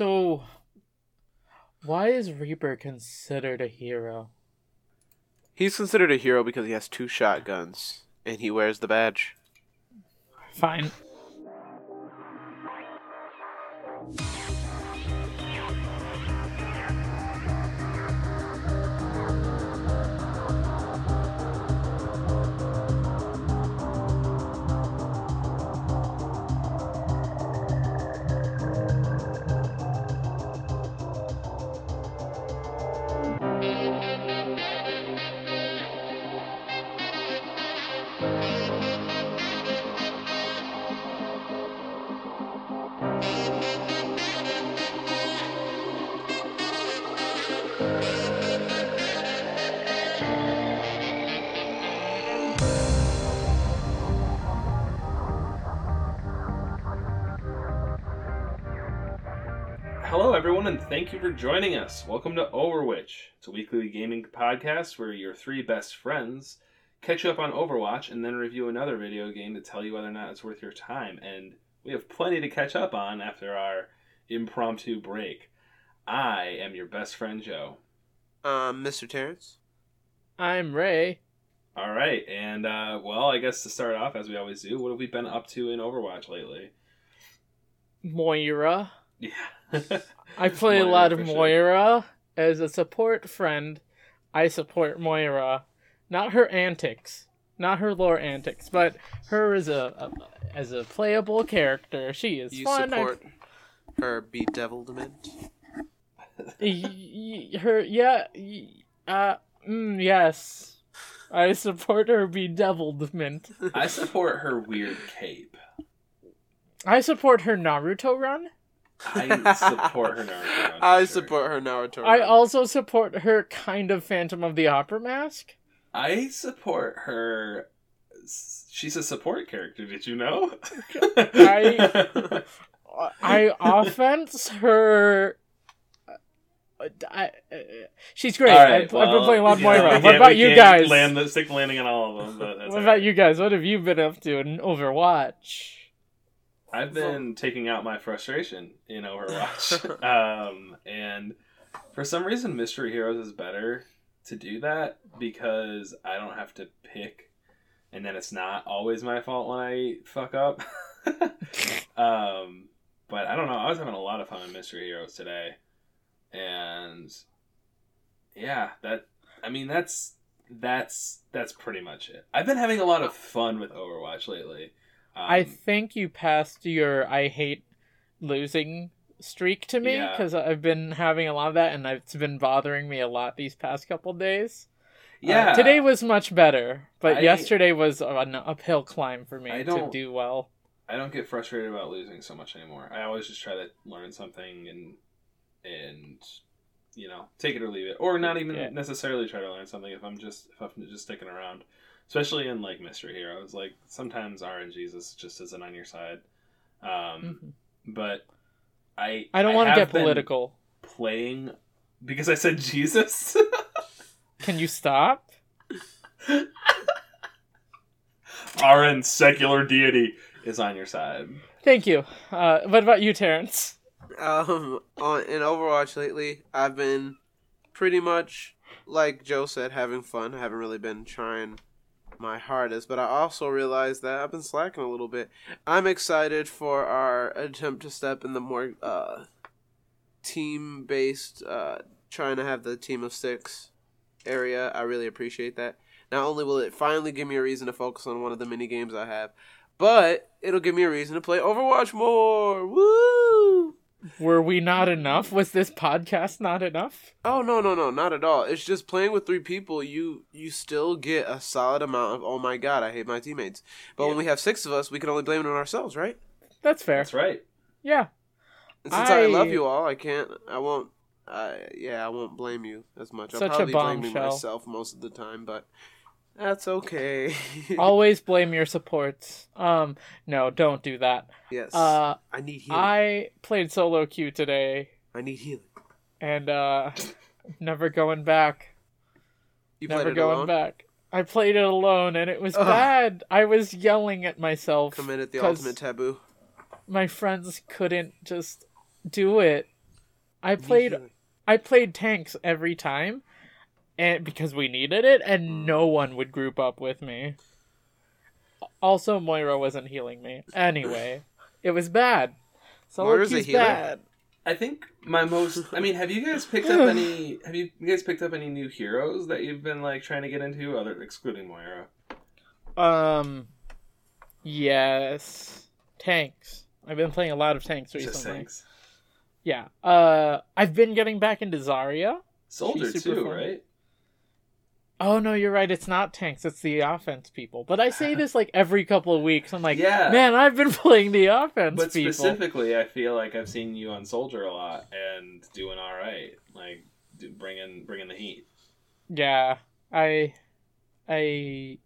So, why is Reaper considered a hero? He's considered a hero because he has two shotguns and he wears the badge. Fine. Thank you for joining us. Welcome to OverWhich. It's a weekly gaming podcast where your three best friends catch up on Overwatch and then review another video game to tell you whether or not it's worth your time. And we have plenty to catch up on after our impromptu break. I am your best friend, Joe. Um, Mr. Terrance? I'm Ray. All right, and uh, well, I guess to start off, as we always do, what have we been up to in Overwatch lately? Moira. Yeah. I play a lot of for sure. Moira. As a support friend, I support Moira. Not her antics, not her lore antics, but her as a, a as a playable character. She is You fun. I- support her bedevilment? y- y- her yeah y- uh mm, yes i support her bedevilment I support her weird cape. i support her naruto run I support her Naruto. I support her Naruto. i also support her kind of phantom of the opera mask I support her. She's a support character. Did you know? I- i offense her uh, I, uh, she's great All right, I've, I've been playing a lot of yeah, moira can't- what about you guys Land the, stick landing on all of them. But that's what about right. you guys what have you been up to in overwatch I've been taking out my frustration in Overwatch, um, and for some reason, Mystery Heroes is better to do that because I don't have to pick, and then it's not always my fault when I fuck up. um, but I don't know. I was having a lot of fun in Mystery Heroes today, and yeah, that I mean that's that's that's pretty much it. I've been having a lot of fun with Overwatch lately. Um, I think you passed your I hate losing streak to me Yeah. because I've been having a lot of that and it's been bothering me a lot these past couple days. Uh, yeah. today was much better, but I- yesterday was an uphill climb for me to do well. I don't get frustrated about losing so much anymore. I always just try to learn something and and you know take it or leave it, or not even Yeah. necessarily try to learn something if I'm just if I'm just sticking around. Especially in like mystery heroes, like sometimes RNGs is just isn't on your side. Um, Mhm. But I I don't want to get political. Playing because I said Jesus. Can you stop? RN secular deity is on your side. Thank you. Uh, what about you, Terrance? Um, on in Overwatch lately, I've been pretty much like Joe said, having fun. I haven't really been trying my hardest, but I also realized that I've been slacking a little bit. I'm excited for our attempt to step in the more uh, team based, uh, trying to have the team of six area. I really appreciate that. Not only will it finally give me a reason to focus on one of the mini games I have, but it'll give me a reason to play Overwatch more. Woo! Were we not enough? Was this podcast not enough? Oh no no no not at all. It's just playing with three people. You you still get a solid amount of oh my god I hate my teammates. But when we have six of us, we can only blame it on ourselves, right? That's fair. That's right. Yeah. And since I, I- love you all, I can't. I won't. I yeah, I won't blame you as much. Such I'll a probably blame me bombshell. myself most of the time, but that's okay. Always blame your supports. Um, no, don't do that. yes, Uh, I need healing. I played solo queue today, I need healing. and uh, never going back. You played never going alone. back. I played it alone, and it was Ugh. bad. I was yelling at myself. Committed the ultimate taboo. My friends couldn't just do it. I played I played tanks every time, and because we needed it, and Hmm. no one would group up with me. Also, Moira wasn't healing me. Anyway, it was bad. So Moira's a healer? bad. I think my most. I mean, have you guys picked up any? Have you, you guys picked up any new heroes that you've been like trying to get into, other excluding Moira? Um, yes, tanks. I've been playing a lot of tanks Just recently. tanks. Yeah. Uh, I've been getting back into Zarya. Soldier super too, fun. right? Oh no, you're right. It's not tanks. It's the offense people. But I say this like every couple of weeks. I'm like, Yeah. man, I've been playing the offense But people. specifically, I feel like I've seen you on Soldier a lot and doing all right, like bringing bringing the heat. Yeah, I, I,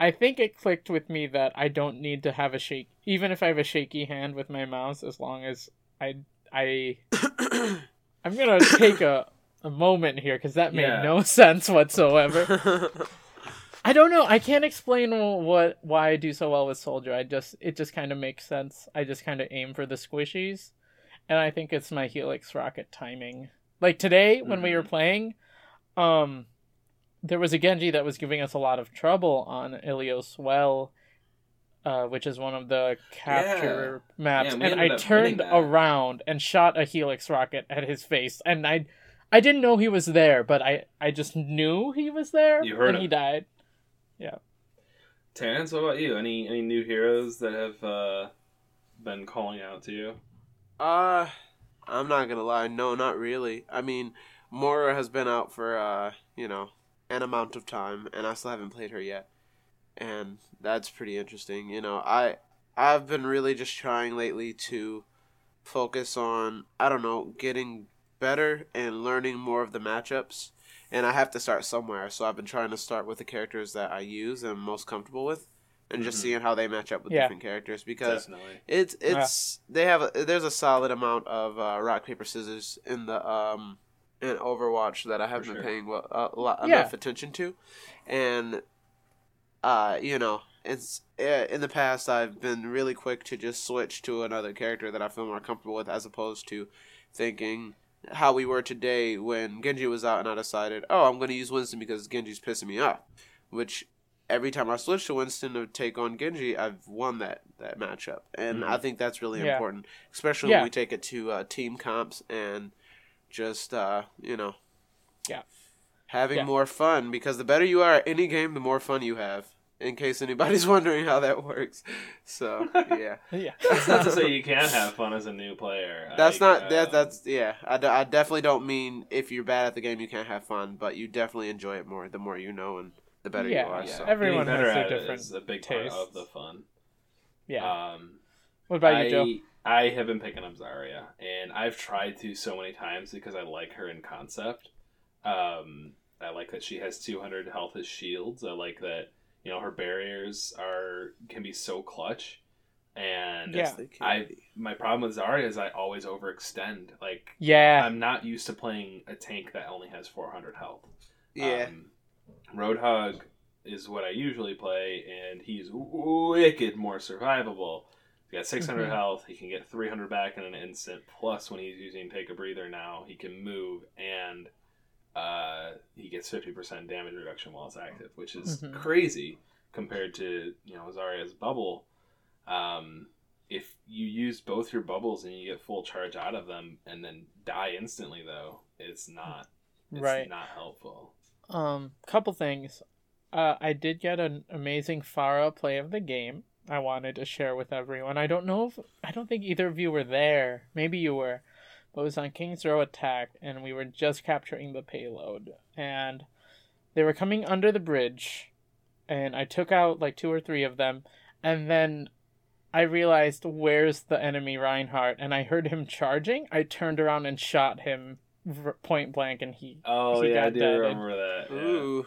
I think it clicked with me that I don't need to have a shake, even if I have a shaky hand with my mouse, as long as I, I, I'm gonna take a, a moment here because that made Yeah. no sense whatsoever. I don't know. I can't explain what why I do so well with Soldier. I just it just kind of makes sense. I just kind of aim for the squishies, and I think it's my Helix rocket timing. Like today when we were Mhm. playing, um, there was a Genji that was giving us a lot of trouble on Ilios Well, uh, which is one of the capture maps, Yeah, and I turned around and shot a Helix rocket at his face, and I. I didn't know he was there, but I, I just knew he was there, You heard and him. he died. Yeah. Terrance, what about you? Any any new heroes that have uh, been calling out to you? Uh, I'm not gonna lie. No, not really. I mean, Moira has been out for uh, you know, an amount of time, and I still haven't played her yet, and that's pretty interesting. You know, I I've been really just trying lately to focus on I don't know getting better and learning more of the matchups. And I have to start somewhere, so I've been trying to start with the characters that I use and I'm most comfortable with, and just Mhm. seeing how they match up with Yeah. different characters. Because Definitely. it's it's they have a, there's a solid amount of uh, rock paper scissors in the um in Overwatch that I haven't For been paying well, a lot Yeah. enough attention to, and uh you know it's uh, in the past I've been really quick to just switch to another character that I feel more comfortable with as opposed to thinking how we were today when Genji was out and I decided oh I'm going to use Winston because Genji's pissing me off, which every time I switch to Winston to take on Genji, I've won that that matchup, and Mhm. I think that's really Yeah. important, especially Yeah. when we take it to uh, team comps and just uh, you know, Yeah. having Yeah. more fun. Because the better you are at any game, the more fun you have. In case anybody's wondering how that works, so yeah, Yeah. That's not to say you can't have fun as a new player. that's Like, not that. um, That's yeah. I, d- I definitely don't mean if you're bad at the game you can't have fun, but you definitely enjoy it more the more you know and the better Yeah, you are. yeah. So. Everyone Getting better has their different is a big part of the fun. Yeah. Um, what about I, you, Joe? I have been picking up Zarya, and I've tried to so many times because I like her in concept. Um, I like that she has 200 health as shields. I like that you know her barriers are can be so clutch. And Yeah. I my problem with Zarya is I always overextend. Like Yeah. I'm not used to playing a tank that only has 400 health. yeah. Um, Roadhog is what I usually play, and he's wicked more survivable. He's got 600 Mhm. health. He can get 300 back in an instant. Plus, when he's using Take a Breather now, he can move and uh, he gets 50% damage reduction while it's active, which is Mhm. crazy compared to you know Zarya's bubble. Um, if you use both your bubbles and you get full charge out of them and then die instantly, though, it's not. It's Right. not helpful. Um, couple things. Uh, I did get an amazing Pharah play of the game. I wanted to share with everyone. I don't know if I don't think either of you were there. Maybe you were, but it was on King's Row attack, and we were just capturing the payload, and they were coming under the bridge, and I took out like two or three of them, and then I realized where's the enemy Reinhardt, and I heard him charging. I turned around and shot him r- point blank, and he. Oh He yeah, I got do dead. remember that. Yeah. Ooh.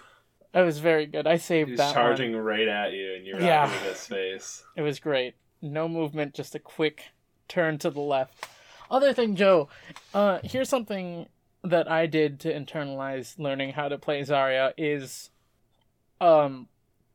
It was very good. I He saved was that charging one. right at you, and you're Yeah. out into his face. It was great. No movement, just a quick turn to the left. Other thing, Joe. Uh, here's something that I did to internalize learning how to play Zarya is, um,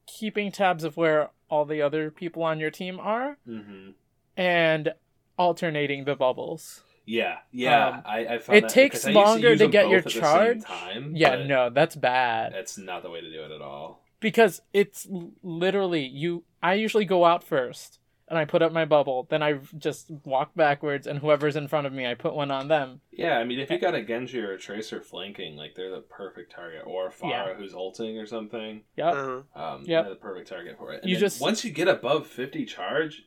keeping tabs of where all the other people on your team are hmm and alternating the bubbles. Yeah, yeah. Um, I, I found it takes because I used longer use to get your at the same charge. Time, Yeah, no, that's bad. that's not the way to do it at all. because it's literally you i usually go out first and i put up my bubble then i just walk backwards and whoever's in front of me i put one on them Yeah, I mean, if you got a Genji or a Tracer flanking, like they're the perfect target, or a Pharah Yeah. who's ulting or something. yep Uh-huh. Um, Yep. they're the perfect target for it. And You just- once you get above fifty charge,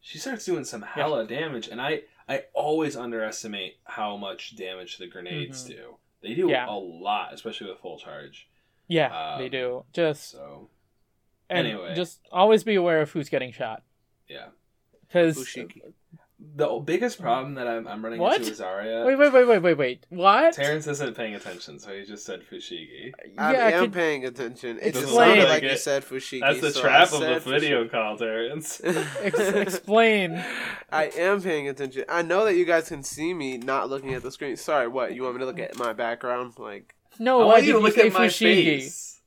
she starts doing some hella damage, and I I always underestimate how much damage the grenades Mhm. do. They do Yeah. a lot, especially with full charge. yeah they Um, do just So and anyway. just always be aware of who's getting shot yeah, because Fushigi. the biggest problem that I'm, I'm running What? into is Zarya. wait wait wait wait wait wait what Terrance isn't paying attention, so he just said Fushigi. I yeah am could- paying attention. It just Explain. sounded like Like you said Fushigi. That's the so trap of the said video call, Terrance. ex- explain I am paying attention. I know that you guys can see me not looking at the screen. Sorry, what? You want me to look at my background? Like, no I why want did you you, to look say at my fushigi face.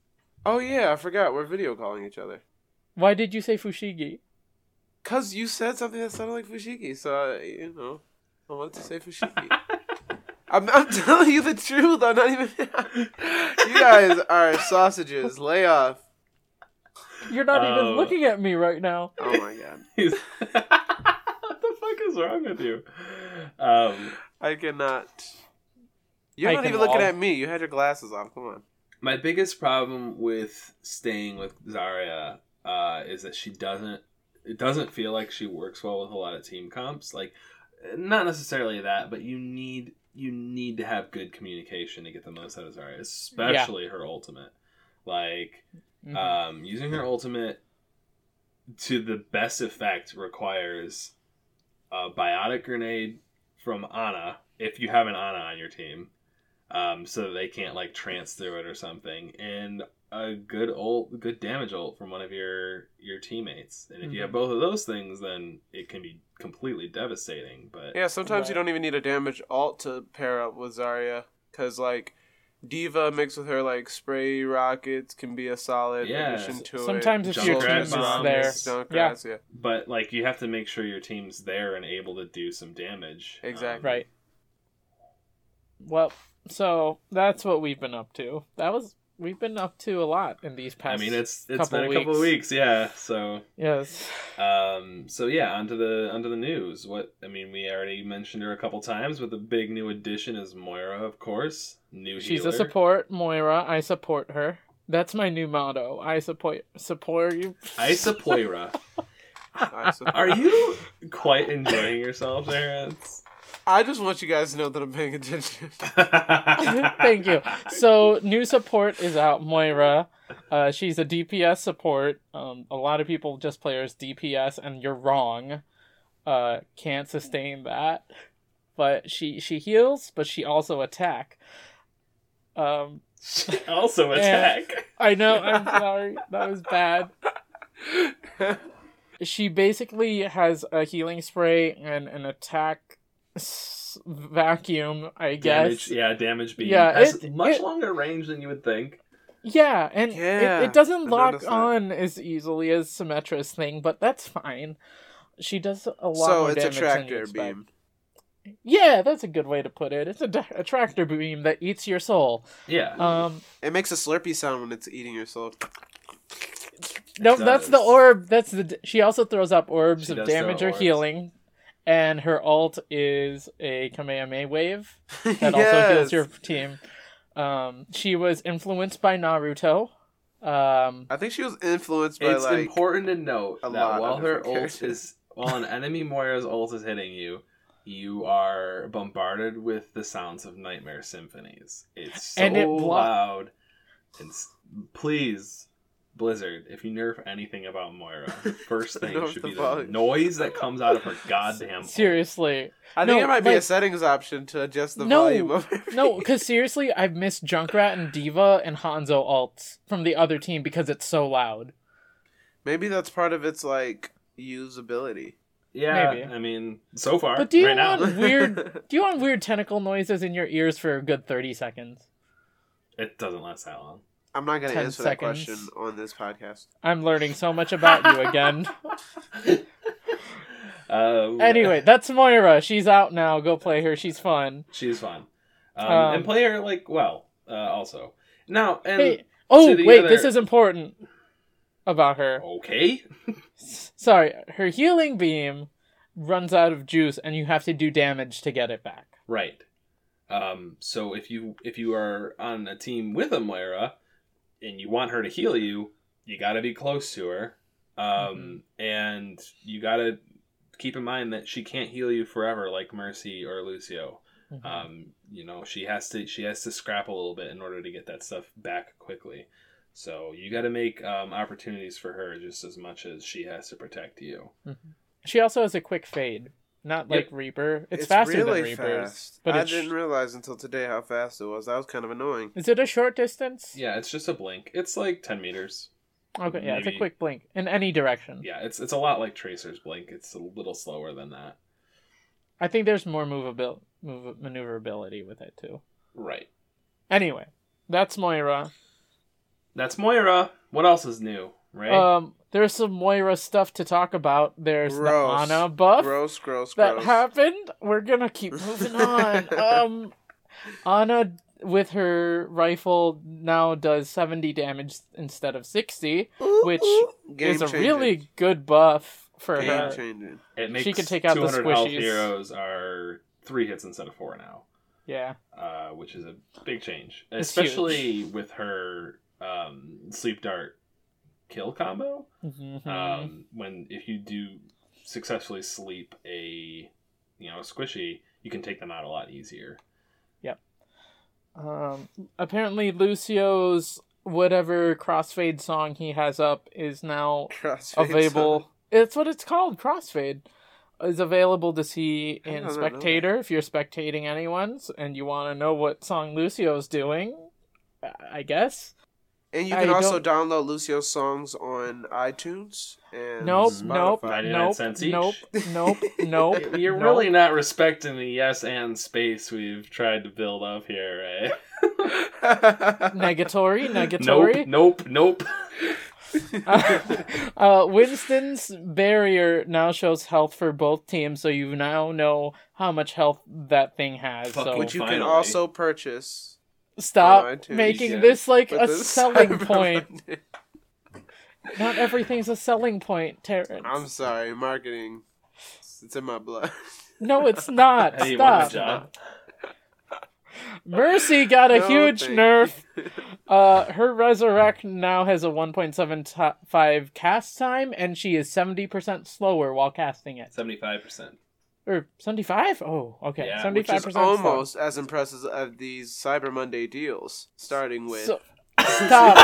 oh yeah, I forgot. We're video calling each other. why did you say fushigi Cause you said something that sounded like Fushigi, so I, you know, I wanted to say Fushigi. I'm, I'm telling you the truth. I'm not even. you guys are sausages. Lay off. you're not Oh. even looking at me right now Oh my god. He's- what the fuck is wrong with you? Um, I cannot. You're I not can even looking lol. at me. You had your glasses on. Come on. my biggest problem with staying with Zarya uh, is that she doesn't. It doesn't feel like she works well with a lot of team comps. Like, not necessarily that, but you need you need to have good communication to get the most out of Zarya, especially her ultimate. Like, Mhm. um, using her ultimate to the best effect requires a biotic grenade from Ana if you have an Ana on your team, um, so that they can't like trance through it or something, and a good old good damage ult from one of your your teammates. And if you have Mhm. both of those things, then it can be completely devastating. But Yeah, sometimes you don't even need a damage ult to pair up with Zarya, because like D.Va mixed with her like spray rockets can be a solid Yeah. addition to Sometimes it. if your Junkrat team's bombs. there, Junkrats, yeah. but like you have to make sure your team's there and able to do some damage. Exactly. Right. Well, so that's what we've been up to. That was we've been up to a lot in these past. I mean, it's it's been a couple of weeks. weeks, yeah. So yes, Um, so yeah, onto the onto the news. What I mean, we already mentioned her a couple times, but the big new addition is Moira, of course. New she's healer. a support. Moira, I support her. That's my new motto. I support support you. I Moira. I support- Are you quite enjoying yourself, Terrance? I just want you guys to know that I'm paying attention. Thank you. So new support is out. Moira. Uh, she's a DPS support. Um, a lot of people just play her as DPS, and you're wrong. Uh, can't sustain that. But she she heals, but she also attack. Um, also attack. I know. I'm sorry. That was bad. She basically has a healing spray and an attack s- vacuum. I guess. Damage, yeah, damage beam. Yeah, has it- much it- longer range than you would think. Yeah, and Yeah, it, it doesn't I lock noticed that. on as easily as Symmetra's thing, but that's fine. She does a lot of things. so more it's a damage than tractor beam. Yeah, that's a good way to put it. It's a, a tractor beam that eats your soul. Yeah. Um, It makes a slurpy sound when it's eating your soul. no, that's the orb. That's the. She also throws up orbs She of damage or orbs. healing, and her ult is a Kamehameha wave that also Yes. heals your team. Um, she was influenced by Naruto. Um, I think she was influenced by it's like important to note a that lot while her different ult is while an enemy Moira's ult is hitting you, you are bombarded with the sounds of nightmare symphonies. It's so And it blo- loud. And please, Blizzard, if you nerf anything about Moira, the first thing should the be the noise that comes out of her goddamn. ult. seriously, I think No, it might be a settings option to adjust the No, volume of everything. No, because seriously, I've missed Junkrat and D.Va and Hanzo ults from the other team because it's so loud. maybe that's part of its like usability. Yeah, Maybe. I mean, so far, But do you right now, want weird? Do you want weird tentacle noises in your ears for a good thirty seconds? it doesn't last that long. I'm not going to 10 answer that question on this podcast. I'm learning so much about you again. Um, Anyway, that's Moira. She's out now. Go play her. She's fun. she's fun, um, Um, and play her like well. Uh, also, now and Hey. Oh, wait. other- This is important about her. okay. Sorry. Her healing beam runs out of juice, and you have to do damage to get it back. Right. Um, so if you if you are on a team with a Moira and you want her to heal you, you got to be close to her, um, and you got to keep in mind that she can't heal you forever like Mercy or Lucio. Mhm. Um, you know she has to she has to scrap a little bit in order to get that stuff back quickly. So you got to make um, opportunities for her just as much as she has to protect you. She also has a quick fade, not like Yep. Reaper. It's, faster really than Reaper's, fast. but I it's didn't realize until today how fast it was. That was kind of annoying. is it a short distance? Yeah, it's just a blink. It's like ten meters. Okay, yeah, it's a quick blink in any direction. Yeah, it's it's a lot like Tracer's blink. It's a little slower than that. I think there's more movabil- move maneuverability with it too. Right. Anyway, that's Moira. That's Moira. What else is new? Right. Um, there's some Moira stuff to talk about. There's Gross. the Ana buff Gross, gross, that gross. happened. We're gonna keep moving on. um, Ana with her rifle now does 70 damage instead of 60, Ooh, which ooh. Game is a changing. really good buff for game her. changing. it makes she can take out the 200 squishies. heroes are three hits instead of four now, Yeah. uh, which is a big change, It's especially with her um, sleep dart kill combo. Mhm. Um, when if you do successfully sleep a you know a squishy, you can take them out a lot easier. Yep. Um, apparently Lucio's whatever crossfade song he has up is now Crossfade available. It's what it's called, crossfade. Is available to see in did not know Spectator if you're spectating anyone's and you want to know what song Lucio's doing. I guess. And you I can also don't- download Lucio's songs on iTunes and Nope, Spotify. nope, nope, nope, nope, nope. You're nope. really not respecting the yes and space we've tried to build up here, right? negatory, negatory. Nope, nope, nope. uh, Winston's barrier now shows health for both teams, so you now know how much health that thing has. Fucking So Which you can also purchase. Stop iTunes, making yeah. this like with a the selling point. Not everything's a selling point, Terrance. I'm sorry, marketing. It's in my blood. No, it's not. How do you want a Stop. job? Mercy got a No, huge nerf. Uh, her resurrect now has a 1.75 cast time, and she is 70% slower while casting it. Seventy-five percent. Or 75? Oh, okay. Yeah, 75% Which is slower. almost as impressive as these Cyber Monday deals, starting with. So, stop.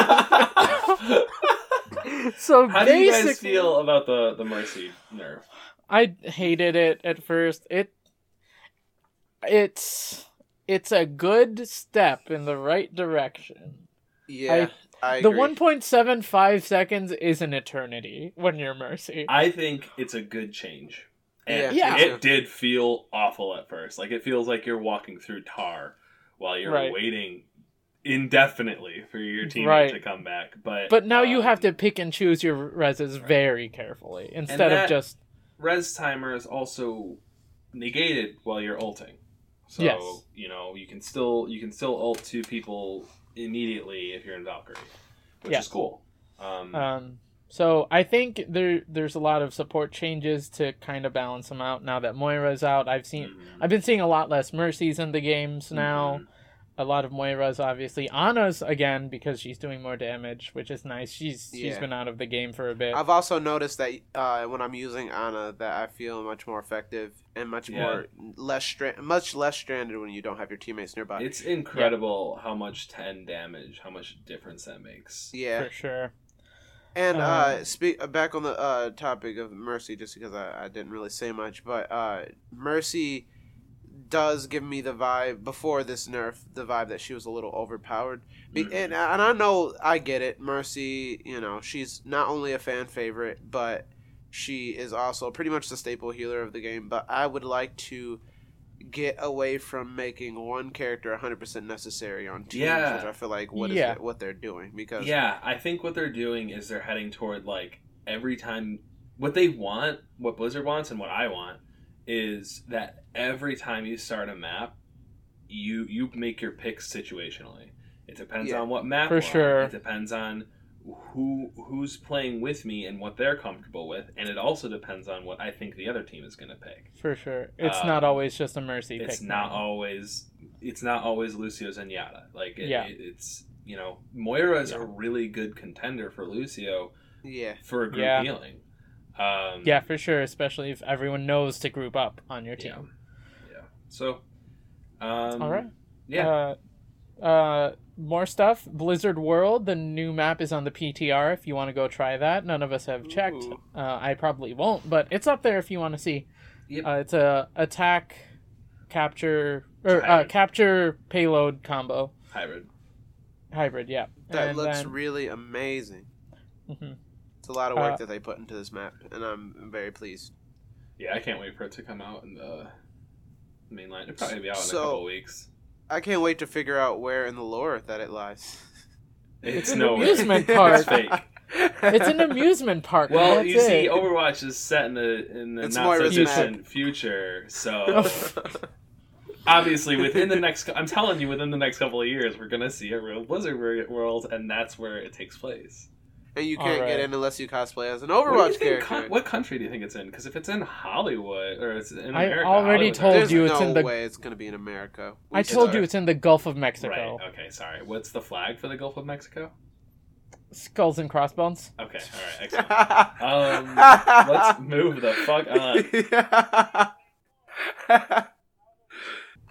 so How do you guys feel about the the mercy nerf? I hated it at first. It it's it's a good step in the right direction. yeah, I, the 1.75 seconds is an eternity when you're Mercy. I think it's a good change. And Yeah. Yeah. it did feel awful at first. Like it feels like you're walking through tar while you're Right. waiting indefinitely for your teammate Right. to come back. But but now you um, have to pick and choose your reses very carefully instead that- of just res timer is also negated while you're ulting. So Yes. you know you can still you can still ult two people immediately if you're in Valkyrie, which Yeah. is cool. Um, um so I think there there's a lot of support changes to kind of balance them out now that Moira's out. I've seen mhm, I've been seeing a lot less mercies in the games now. mhm. a lot of Moira's obviously. Ana's again because she's doing more damage, which is nice. She's she's Yeah. been out of the game for a bit. I've also noticed that uh, when I'm using Ana, that I feel much more effective and much Yeah. more less stra- much less stranded when you don't have your teammates nearby. It's incredible how much ten damage, how much difference that makes. yeah, For sure. And uh, Um, speak uh, back on the uh, topic of Mercy, just because I, I didn't really say much, but uh, Mercy does give me the vibe before this nerf, the vibe that she was a little overpowered. Be- Mhm. and, and I know I get it. Mercy, you know, she's not only a fan favorite, but she is also pretty much the staple healer of the game. But I would like to get away from making one character 100% necessary on teams, Yeah. which I feel like what is Yeah. it- what they're doing because Yeah, I think what they're doing is they're heading toward like every time what they want, what Blizzard wants, and what I want is that every time you start a map, you you make your picks situationally. It depends Yeah. on what map. For we're on. sure. It depends on who who's playing with me and what they're comfortable with, and it also depends on what I think the other team is going to pick. For sure. It's Um, not always just a mercy It's pick. not now. always it's not always Lucio Zenyatta. Like it, Yeah. it- it's you know Moira is Yeah. a really good contender for Lucio Yeah. for a group Yeah. healing. Um, Yeah, for sure. Especially if everyone knows to group up on your Yeah. team. Yeah. So, um, All right. Yeah. Uh, uh, more stuff. Blizzard World. The new map is on the PTR. If you want to go try that, none of us have checked. Uh, I probably won't, but it's up there if you want to see. Yep. Uh, it's a attack, capture, or uh, capture payload combo hybrid. hybrid. Yeah. That And looks then- really amazing. Mhm. It's a lot of work Uh, that they put into this map, and I'm very pleased. Yeah, I can't wait for it to come out in the mainline. It'll probably be out in So- a couple weeks. I can't wait to figure out where in the lore that it lies. It's an nowhere. amusement park. It's fake. It's an amusement park. Well, that's you see. Overwatch is set in the in the It's not so Moira's distant future. So oh. obviously, within the next, I'm telling you, within the next couple of years, we're gonna see a real Blizzard world, and that's where it takes place. And you can't Alright. get in unless you cosplay as an What, do you Overwatch think character. coun- what country do you think it's in? Because if it's in Hollywood or it's in America, I America, already Hollywood- told you it's no in the- way it's gonna be in America. I told suck. you it's in the Gulf of Mexico. Right. Okay. Sorry. What's the flag for the Gulf of Mexico? Skulls and crossbones. Okay. All right. Excellent. Um, let's move the fuck on.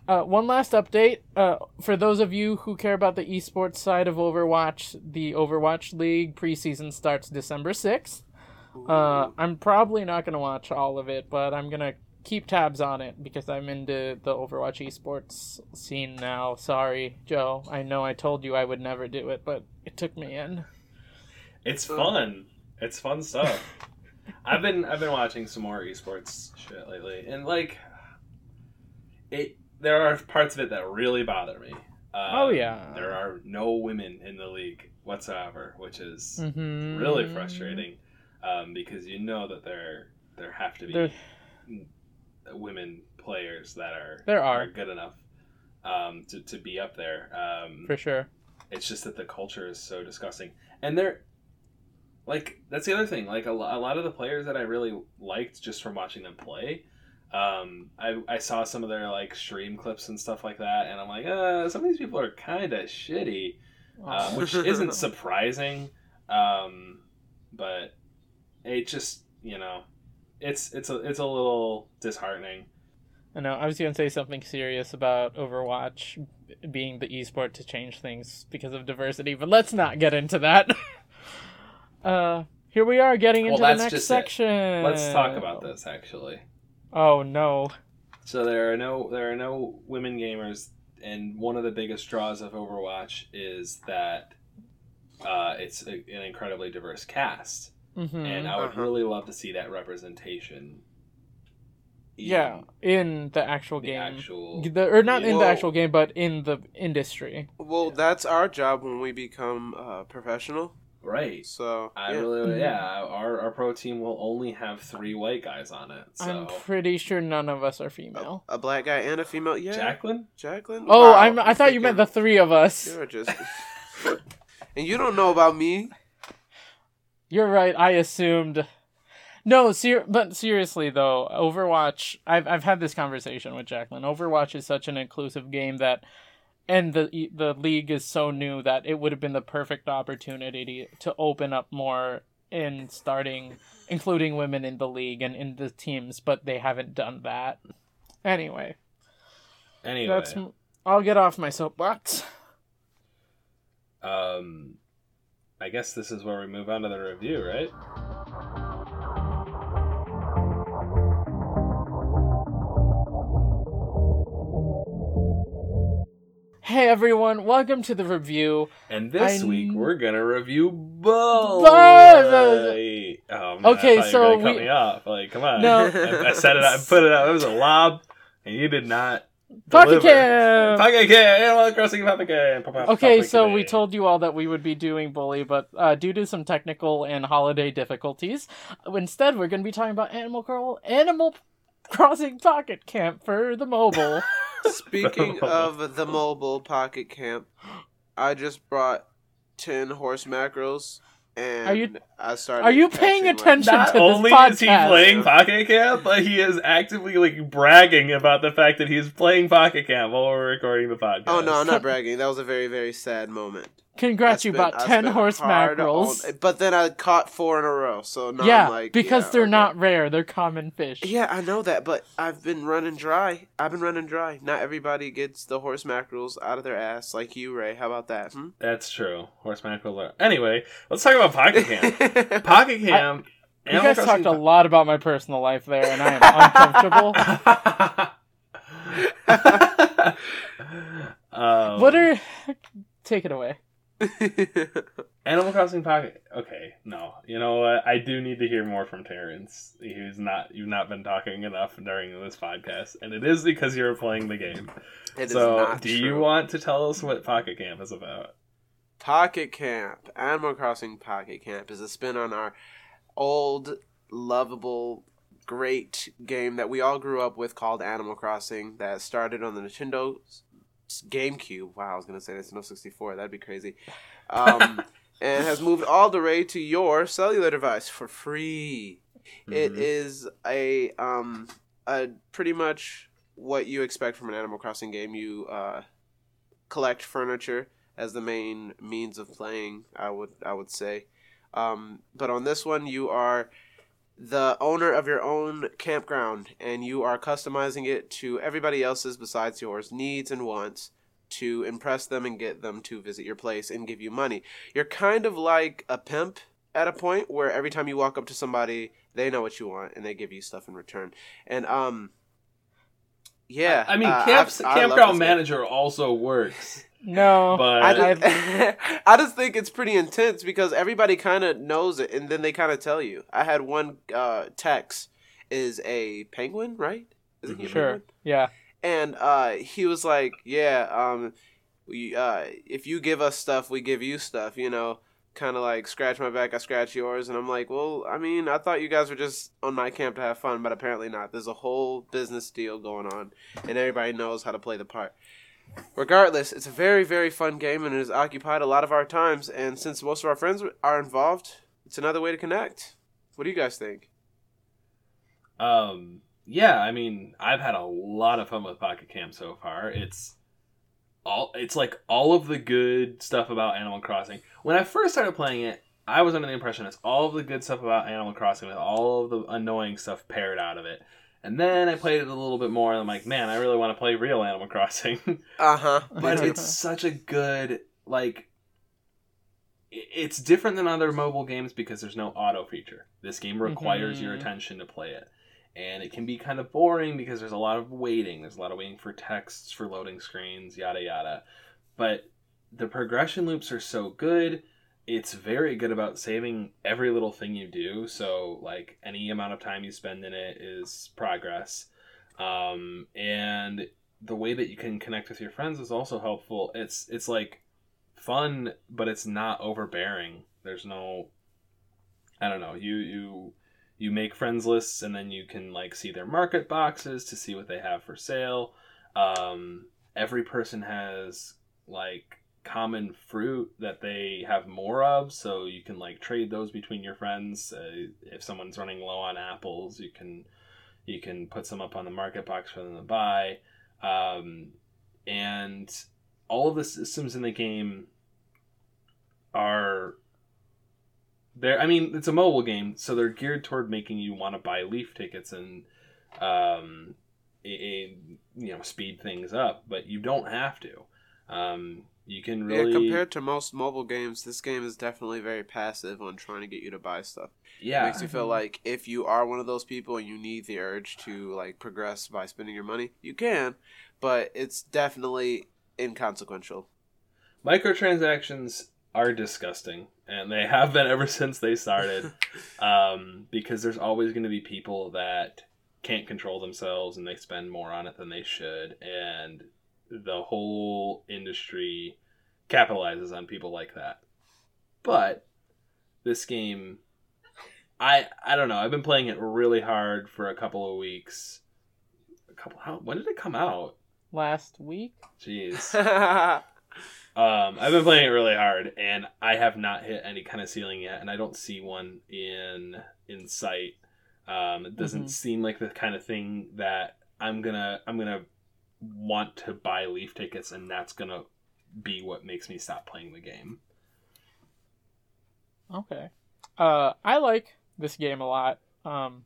Uh, one last update. Uh, for those of you who care about the esports side of Overwatch, the Overwatch League preseason starts December 6th. Uh, I'm probably not going to watch all of it, but I'm going to keep tabs on it because I'm into the Overwatch esports scene now. Sorry, Joe. I know I told you I would never do it, but it took me in. It's fun. It's fun stuff. I've been I've been watching some more esports shit lately, and like, it there are parts of it that really bother me. Um, Oh, yeah. there are no women in the league whatsoever, which is Mm-hmm. really frustrating. Um, because you know that there there have to be There- women players that are There are. good enough um, to to be up there. Um, For sure. it's just that the culture is so disgusting and they're like that's the other thing like a, a lot of the players that i really liked just from watching them play um, I, I saw some of their like stream clips and stuff like that and i'm like uh, some of these people are kind of shitty uh, Oh. which isn't surprising um, but it just you know it's it's a it's a little disheartening I know. I was going to say something serious about Overwatch being the esport to change things because of diversity, but let's not get into that. uh, here we are getting Well, into the next just it. section. let's talk about this actually Oh no. So there are no there are no women gamers, and one of the biggest draws of Overwatch is that uh, it's a, an incredibly diverse cast, hmm and I would Uh-huh. really love to see that representation. in yeah, in the actual the game, actual The- or not in the actual game, but in the industry. well, that's our job when we become uh, professional. Right. So I yeah. really yeah. Mm-hmm. Our our pro team will only have three white guys on it. So I'm pretty sure none of us are female. a, a black guy and a female. Yeah, Jacqueline. Jacqueline. Oh, Wow, I'm. I thought you meant the three of us. You're just. and you don't know about me. You're right. I assumed. No, ser- but seriously though, Overwatch. I've I've had this conversation with Jacqueline. Overwatch is such an inclusive game that, and the the league is so new that it would have been the perfect opportunity to open up more in starting including women in the league and in the teams, but they haven't done that. Anyway, Anyway, that's. I'll get off my soapbox. um, I guess this is where we move on to the review, right? Hey everyone, welcome to the review. And this I week we're gonna review Boy. Boy! Oh, man, Okay, I thought you so gonna cut me off. Like, come on. No. I, I said it. I put it out. It was a lob, and you did not Pocket. Camp! Pocket Camp! Animal Crossing Pocket Camp! Okay, so we told you all that we would be doing Bully, but uh, due to some technical and holiday difficulties, instead we're going to be talking about Animal Crawl, Animal Crossing Pocket Camp for the mobile. Speaking of the mobile pocket camp, I just brought ten horse mackerels. and Are you- I started. are you paying catching, like- attention? Not to this only is he playing Pocket Camp, but he is actively like bragging about the fact that he's playing Pocket Camp while we're recording the podcast. Oh no, I'm not bragging. That was a very very sad moment. Congrats, I you spent- bought I 10 horse mackerels. on- but then I caught four in a row. So now yeah, I'm like, because yeah, they're okay. not rare, they're common fish. Yeah, I know that, but I've been running dry. I've been running dry. Not everybody gets the horse mackerels out of their ass like you, Ray. How about that? Hmm? That's true. Horse mackerel. Are... Anyway, let's talk about Pocket Cam. Pocket Camp. You guys talked a lot about my personal life there, and I am uncomfortable. um, what are. Take it away. Animal Crossing Pocket? Okay, no. You know what? I do need to hear more from Terrance. He's not. You've not been talking enough during this podcast, and it is because you're playing the game. It is so, not do you want to tell us what Pocket Camp is about? Pocket Camp, Animal Crossing Pocket Camp is a spin on our old, lovable, great game that we all grew up with called Animal Crossing that started on the Nintendo GameCube. Wow, I was going to say Nintendo 64. That'd be crazy. Um, and has moved all the way to your cellular device for free. It Mhm. is a um a pretty much what you expect from an Animal Crossing game. You uh, collect furniture as the main means of playing. I would I would say, um, but on this one you are the owner of your own campground and you are customizing it to everybody else's besides yours needs and wants to impress them and get them to visit your place and give you money. You're kind of like a pimp at a point where every time you walk up to somebody, they know what you want and they give you stuff in return. And um yeah, I mean, uh, camps, I- I campground this game. manager also works, No. but I just, I just think it's pretty intense because everybody kind of knows it, and then they kind of tell you. I had one uh, Tex is a penguin, right? Is he a sure. penguin? Yeah. And uh, he was like, "Yeah, um, we uh, if you give us stuff, we give you stuff." You know, kind of like scratch my back, I scratch yours, and I'm like, "Well, I mean, I thought you guys were just on my camp to have fun, but apparently not. There's a whole business deal going on, and everybody knows how to play the part." Regardless, it's a very, very fun game, and it has occupied a lot of our times. And since most of our friends are involved, it's another way to connect. What do you guys think? Um, yeah, I mean, I've had a lot of fun with Pocket Camp so far. It's all it's like all of the good stuff about Animal Crossing. When I first started playing it, I was under the impression it's all of the good stuff about Animal Crossing with all of the annoying stuff pared out of it. And then I played it a little bit more, and I'm like, man, I really want to play real Animal Crossing. Uh huh. but it's such a good like it's different than other mobile games because there's no auto feature this game requires your Mhm. attention to play it and it can be kind of boring because there's a lot of waiting there's a lot of waiting for texts for loading screens yada yada but the progression loops are so good it's very good about saving every little thing you do so like any amount of time you spend in it is progress um, and the way that you can connect with your friends is also helpful. It's it's like fun, but it's not overbearing. There's no I don't know. You you you make friends lists and then you can like see their market boxes to see what they have for sale. Um, every person has like common fruit that they have more of, so you can like trade those between your friends. Uh, if someone's running low on apples, you can you can put some up on the market box for them to buy um, and all of the systems in the game are there i mean it's a mobile game so they're geared toward making you want to buy leaf tickets and um, i- i- you know speed things up but you don't have to um, you can really Yeah, compared to most mobile games, this game is definitely very passive on trying to get you to buy stuff. yeah makes you feel like if you are one of those people and you need the urge to like progress by spending your money, you can, but it's definitely inconsequential. microtransactions are disgusting and they have been ever since they started um, because there's always going to be people that can't control themselves and they spend more on it than they should and the whole industry capitalizes on people like that. But this game i i don't know. I've been playing it really hard for a couple of weeks. A couple how when did it come out? Last week, jeez. Um i've been playing it really hard and i have not hit any kind of ceiling yet and i don't see one in in sight. Um it doesn't Mhm. seem like the kind of thing that i'm gonna i'm gonna want to buy leaf tickets and that's gonna be what makes me stop playing the game Okay. Uh, I like this game a lot. Um,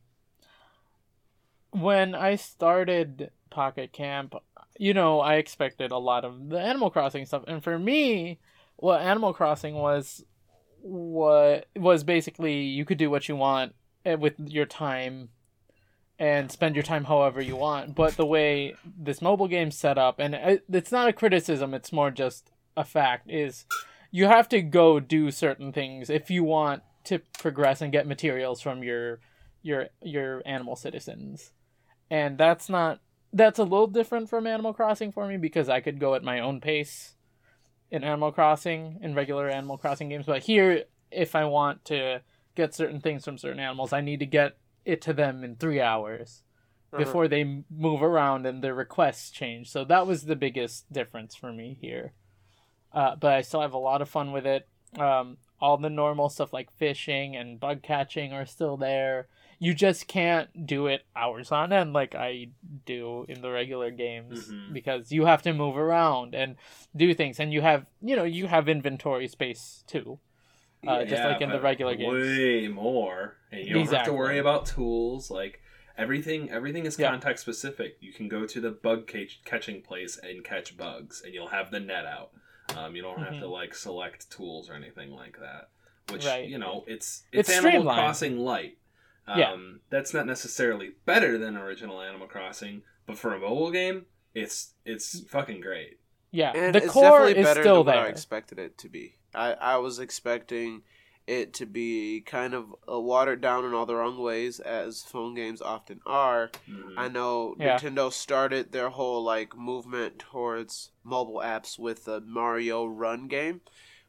when I started Pocket Camp, you know, I expected a lot of the Animal Crossing stuff, and for me, what Animal Crossing was, what was basically you could do what you want eh, with your time, and spend your time however you want. But the way this mobile game's set up, and it's not a criticism; it's more just a fact. Is you have to go do certain things if you want to progress and get materials from your your your animal citizens and that's not that's a little different from animal crossing for me because i could go at my own pace in animal crossing in regular animal crossing games but here if i want to get certain things from certain animals i need to get it to them in three hours Uh-huh. before they move around and their requests change. So that was the biggest difference for me here. Uh, but I still have a lot of fun with it. Um, all the normal stuff like fishing and bug catching are still there. You just can't do it hours on end like I do in the regular games Mhm. because you have to move around and do things, and you have you know you have inventory space too. Uh, just like in the but regular games. way more and you don't have to worry about tools like everything everything is Yeah. context specific you can go to the bug catch, catching place and catch bugs and you'll have the net out um, you don't have to Mhm. like select tools or anything like that which Right. you know it's It's it's, animal crossing light um, Yeah. that's not necessarily better than original animal crossing but for a mobile game it's it's fucking great Yeah, And the it's core definitely is better still than what I there. expected it to be. I, I was expecting it to be kind of uh, watered down in all the wrong ways, as phone games often are. Mhm. I know Yeah. Nintendo started their whole like movement towards mobile apps with the Mario Run game,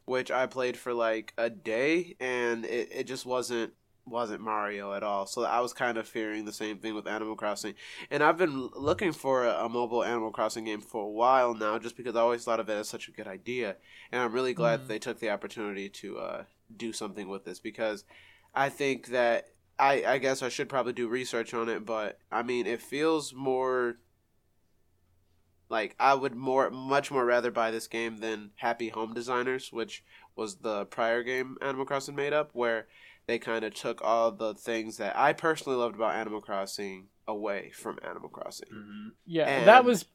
which I played for like a day, and it, it just wasn't wasn't Mario at all. So I was kind of fearing the same thing with Animal Crossing. And I've been looking for a, a mobile Animal Crossing game for a while now, just because I always thought of it as such a good idea. And I'm really glad Mhm. they took the opportunity to uh, do something with this because I think that I, I guess I should probably do research on it, but I mean, it feels more like I would more much more rather buy this game than Happy Home Designers, which was the prior game Animal Crossing made up, where they kind of took all the things that I personally loved about Animal Crossing away from Animal Crossing. Mhm. Yeah, And- that was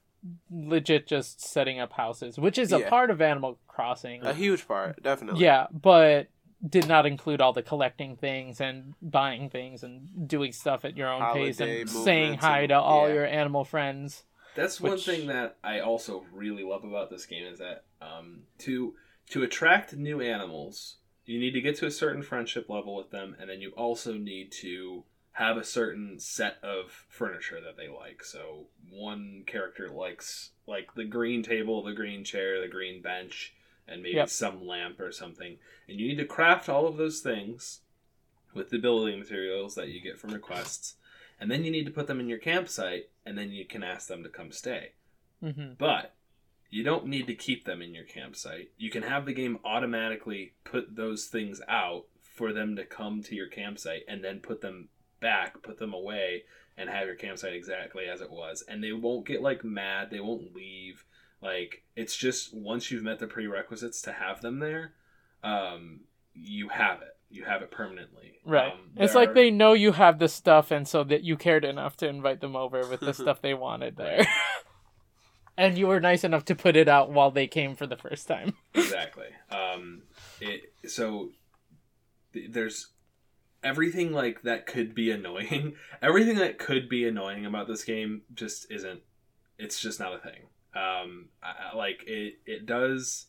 legit just setting up houses, which is a Yeah. part of Animal Crossing. A huge part, definitely. Yeah, but did not include all the collecting things and buying things and doing stuff at your own pace and saying hi and- to all yeah. your animal friends. That's one Which- thing that I also really love about this game is that um, to to attract new animals, you need to get to a certain friendship level with them, and then you also need to have a certain set of furniture that they like. So one character likes like the green table, the green chair, the green bench, and maybe Yep. some lamp or something. And you need to craft all of those things with the building materials that you get from requests. And then you need to put them in your campsite, and then you can ask them to come stay. hmm But you don't need to keep them in your campsite. You can have the game automatically put those things out for them to come to your campsite and then put them back, put them away, and have your campsite exactly as it was. And they won't get like mad, they won't leave. Like it's just once you've met the prerequisites to have them there, um, you have it. You have it permanently. Right. Um, it's like are- they know you have the stuff, and so that you cared enough to invite them over with the stuff they wanted there. And you were nice enough to put it out while they came for the first time. exactly um it so th- there's everything like that could be annoying everything that could be annoying about this game just isn't it's just not a thing um I, like it it does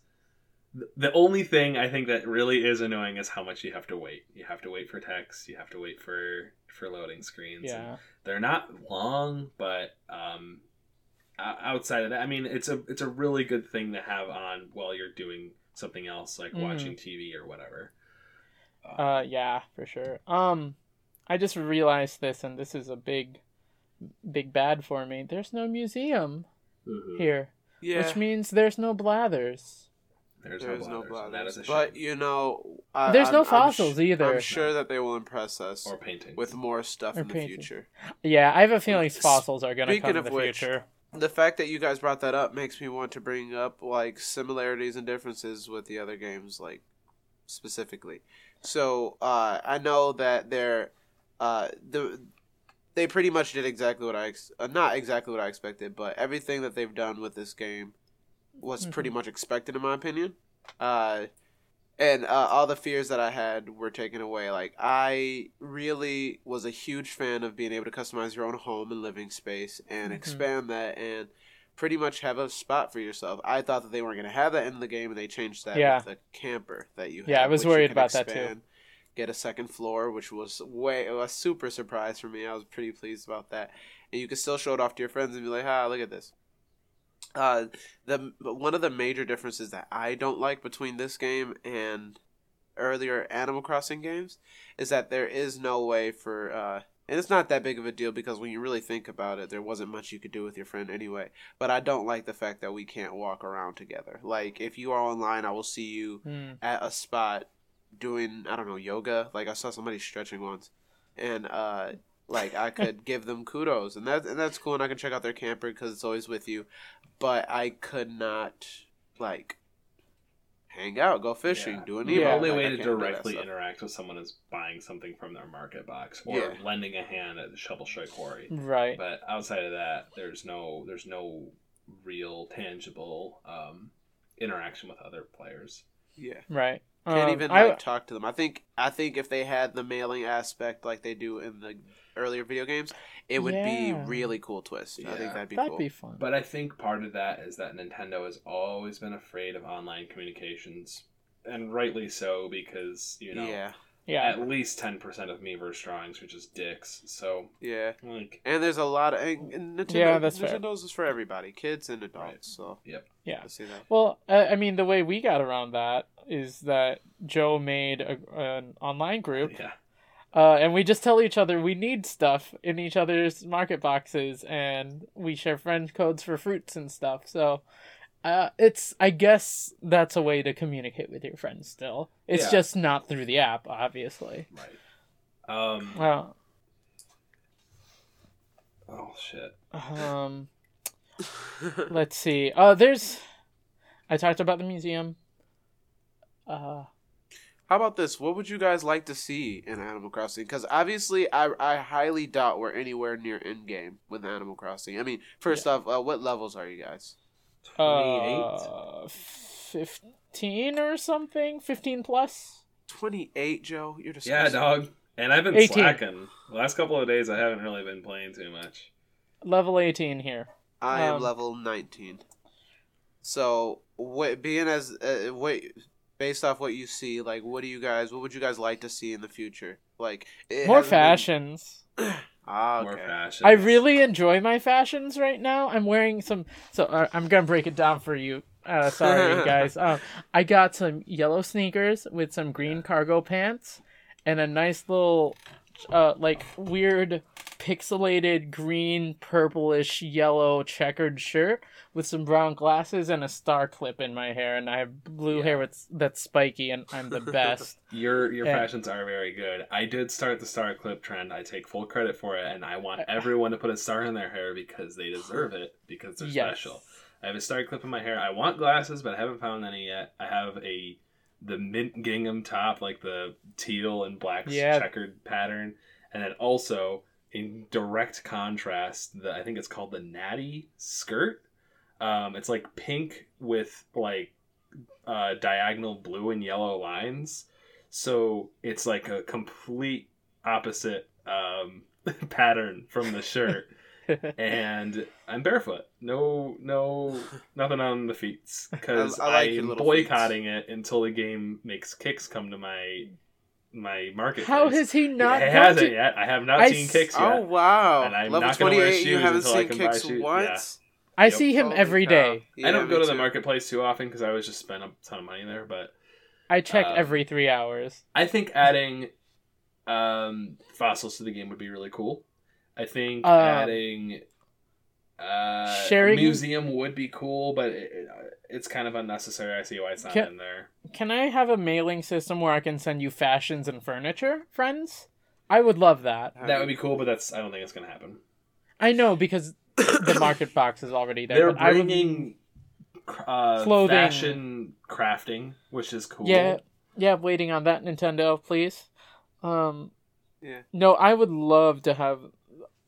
the only thing I think that really is annoying is how much you have to wait. You have to wait for text. You have to wait for for loading screens. and Yeah. they're not long, but um, o- outside of that, I mean, it's a it's a really good thing to have on while you're doing something else, like Mhm. watching TV or whatever. Uh, yeah, for sure. Um, I just realized this, and this is a big, big bad for me. There's no museum Mhm. here, Yeah. which means there's no blathers. There's, There's no no blathers, and that is a blathers. But you know, I, There's I'm- no I'm fossils sh- either. I'm sure that they will impress us or painting. with more stuff Or in the future. Yeah, I have a feeling fossils are gonna come in the which, future. The fact that you guys brought that up makes me want to bring up like similarities and differences with the other games, like specifically. So uh, I know that they're uh, the they pretty much did exactly what I ex- uh, not exactly what I expected, but everything that they've done with this game was pretty Mhm. much expected in my opinion. Uh, and uh, all the fears that I had were taken away. Like I really was a huge fan of being able to customize your own home and living space and Mhm. expand that and pretty much have a spot for yourself. I thought that they weren't going to have that in the game, and they changed that Yeah. with the camper that you. Yeah, I was worried about that too. Get a second floor, which was way a super surprise for me. I was pretty pleased about that, and you can still show it off to your friends and be like, "Ah, look at this." Uh, the one of the major differences that I don't like between this game and earlier Animal Crossing games is that there is no way for uh, and it's not that big of a deal because when you really think about it, there wasn't much you could do with your friend anyway. But I don't like the fact that we can't walk around together. Like if you are online, I will see you Hmm. at a spot doing I don't know yoga. Like I saw somebody stretching once, and uh, like I could give them kudos, and that and that's cool, and I can check out their camper because it's always with you. But I could not like hang out, go fishing, Yeah. do an The Yeah. only Like, way to can't do that directly interact with someone is buying something from their market box or Yeah. lending a hand at the shovel strike quarry. Right. But outside of that, there's no there's no real tangible um, interaction with other players. Yeah. Right. Can't Um, even I- like talk to them. I think I think if they had the mailing aspect like they do in the earlier video games, it would be really cool twist. I Yeah. think that'd be that'd cool. be fun. But I think part of that is that Nintendo has always been afraid of online communications, and rightly so because you know Yeah, yeah. at least ten percent of Miiverse drawings are just dicks. So yeah. like, And there's a lot of and, and Nintendo. Yeah, that's fair. Nintendo's is for everybody, kids and adults. Right. So Yeah. I see that. Well, I I mean, the way we got around that is that Joe made a, an online group, yeah, uh, and we just tell each other we need stuff in each other's market boxes, and we share friend codes for fruits and stuff. So, uh, it's I guess that's a way to communicate with your friends. Still, it's Yeah. just not through the app, obviously. right. Um. Well, Oh shit. um, let's see. Uh, there's. I talked about the museum. Uh, How about this? What would you guys like to see in Animal Crossing? Because obviously, I I highly doubt we're anywhere near end game with Animal Crossing. I mean, first off, uh, what levels are you guys? Twenty eight. Uh, 15 or something? 15 plus? Twenty eight, Joe. You're just yeah, dog. And I've been 18. slacking. The last couple of days, I haven't really been playing too much. Level 18 here. I am Um, level 19. So, what being as uh, wait based off what you see, like what do you guys what would you guys like to see in the future? Like More hasn't been- fashions. Ah, More fashion. I really enjoy my fashions right now. I'm wearing some. So uh, I'm gonna break it down for you. Uh, sorry, guys. Um, I got some yellow sneakers with some green cargo pants and a nice little, uh, like weird pixelated green, purplish, yellow checkered shirt with some brown glasses and a star clip in my hair. And I have blue Yeah. hair with, that's spiky, and I'm the best. Your your Yeah. fashions are very good. I did start the star clip trend. I take full credit for it, and I want everyone to put a star in their hair because they deserve it because they're Yes. special. I have a star clip in my hair. I want glasses, but I haven't found any yet. I have a the mint gingham top, like the teal and black Yeah. checkered pattern, and then also in direct contrast, the I think it's called the natty skirt. Um, it's like pink with like uh, diagonal blue and yellow lines. So it's like a complete opposite um, pattern from the shirt. and I'm barefoot. No, no, nothing on the feet because I- I like I'm your little boycotting it until the game makes kicks come to my my marketplace. How has he not? It hasn't to- yet. I have not I seen s- kicks Oh wow! And I'm Level not gonna wear twenty eight. You shoes haven't until I seen can buy kicks shoes. once. I Yep. see him Holy every cow. day. Yeah, I don't go to the too. marketplace too often because I always just spend a ton of money there. But I check Um, every three hours. I think adding um, fossils to the game would be really cool. I think Um, adding uh, sharing- a museum would be cool, but it, it- it's kind of unnecessary. I see why it's not Can- in there. Can I have a mailing system where I can send you fashions and furniture, friends? I would love that. That would be cool, but that's I don't think it's going to happen. I know because the market box is already there. They're but I would- bringing uh, Clothing. fashion crafting, which is cool. Yeah, yeah. Waiting on that, Nintendo, please. Um, Yeah. No, I would love to have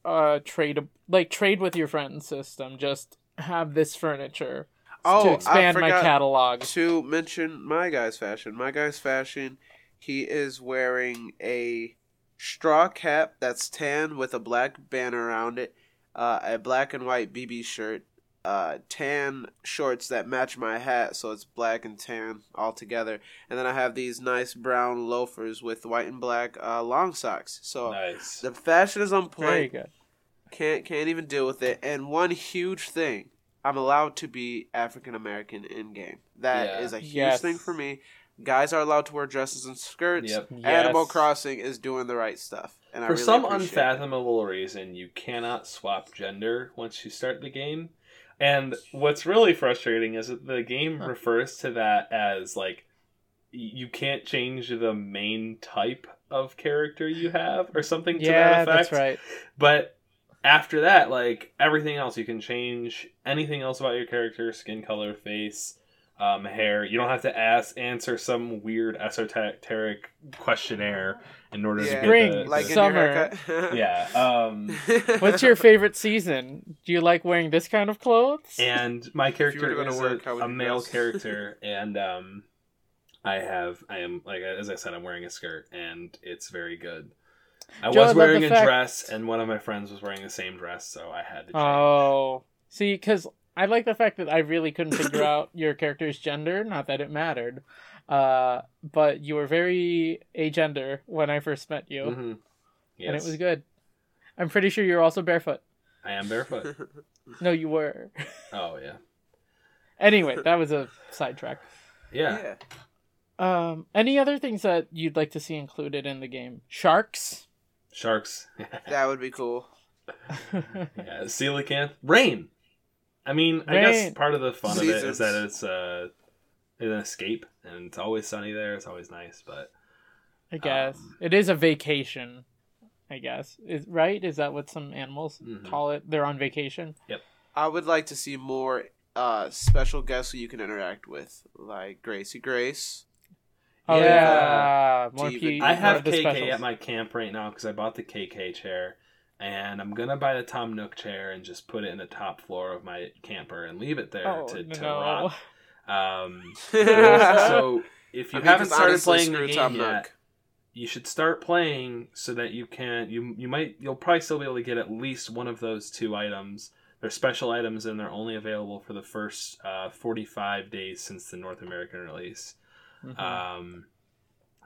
a trade, like trade with your friends system. Just have this furniture Oh, to expand my catalog. to mention my guy's fashion. My guy's fashion. He is wearing a straw cap that's tan with a black band around it, uh, a black and white BB shirt, uh, tan shorts that match my hat, so it's black and tan all together, and then I have these nice brown loafers with white and black uh, long socks. So Nice. the fashion is on Very point. good. Can't can't even deal with it. And one huge thing, I'm allowed to be African American in game. That is Yeah. a huge Yes. thing for me. Guys are allowed to wear dresses and skirts. Yep. Animal Crossing is doing the right stuff, and I For really some appreciate it. unfathomable reason, you cannot swap gender once you start the game. And what's really frustrating is that the game refers to that as like you can't change the main type of character you have or something to Yeah, that effect. that's right. But after that, like everything else, you can change anything else about your character, skin color, face, um, hair. You don't have to ask answer some weird esoteric questionnaire in order Yeah, to get Spring, the, like the- in Summer. yeah. Um, What's your favorite season? Do you like wearing this kind of clothes? and my character to go to is work, a, a male dress? character, and um, I have I am like as I said, I'm wearing a skirt, and it's very good. I Joe, was wearing a fact- dress, and one of my friends was wearing the same dress, so I had to change. Oh, see, because I like the fact that I really couldn't figure out your character's gender. Not that it mattered, uh, but you were very agender when I first met you, Mhm. Yes, and it was good. I'm pretty sure you're also barefoot. I am barefoot. No, you were. oh yeah, anyway, that was a sidetrack. yeah. yeah. Um, any other things that you'd like to see included in the game? Sharks. Sharks. That would be cool. yeah, coelacanth. Rain. I mean, I guess part of the fun of it is that it's uh, an escape, and it's always sunny there. It's always nice, but I guess Um, it is a vacation. I guess is right. Is that what some animals Mhm. call it? They're on vacation. Yep. I would like to see more uh, special guests who you can interact with, like Gracie Grace. Oh Yeah. yeah, more Steven. pe- I more have of the KK specials. at my camp right now because I bought the KK chair, and I'm gonna buy the Tom Nook chair and just put it in the top floor of my camper and leave it there Oh to, to no! rot. Um, so if you mean, haven't started playing the game yet, Nook. you should start playing so that you can you you might you'll probably still be able to get at least one of those two items. They're special items and they're only available for the first uh, 45 days since the North American release. Mhm. Um,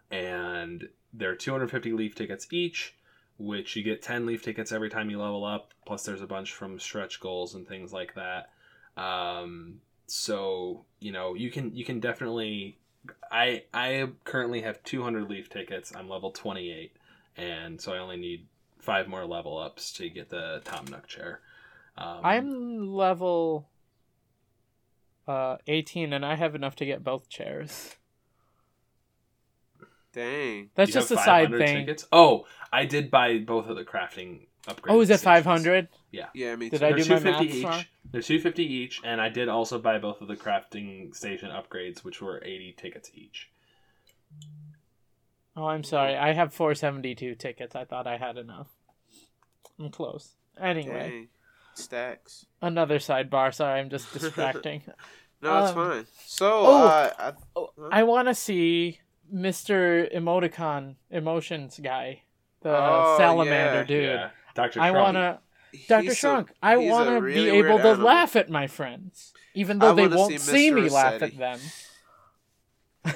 and they're 250 leaf tickets each, which you get 10 leaf tickets every time you level up. Plus, there's a bunch from stretch goals and things like that. Um, so you know you can you can definitely. I I currently have 200 leaf tickets. I'm level 28, and so I only need five more level ups to get the Tom Nook chair. Um, I'm level uh 18, and I have enough to get both chairs. Dang. That's you just a side thing. Tickets? Oh, I did buy both of the crafting upgrades. Oh, is it 500? Yeah, yeah, me Did too. I They're do my 250 each. wrong? They're 250 each, and I did also buy both of the crafting station upgrades, which were 80 tickets each. Oh, I'm sorry. I have 472 tickets. I thought I had enough. I'm close. Anyway, Dang. Stacks. another sidebar. Sorry, I'm just distracting. No, it's Um, fine. So, oh. uh, I, Oh, I want to see Mr. Emoticon Emotions guy, the Oh, salamander yeah. dude. Yeah, Doctor. I want to Dr. he's a- Shrunk, I want to really be able to animal. laugh at my friends, even I though they won't see see me laugh at them.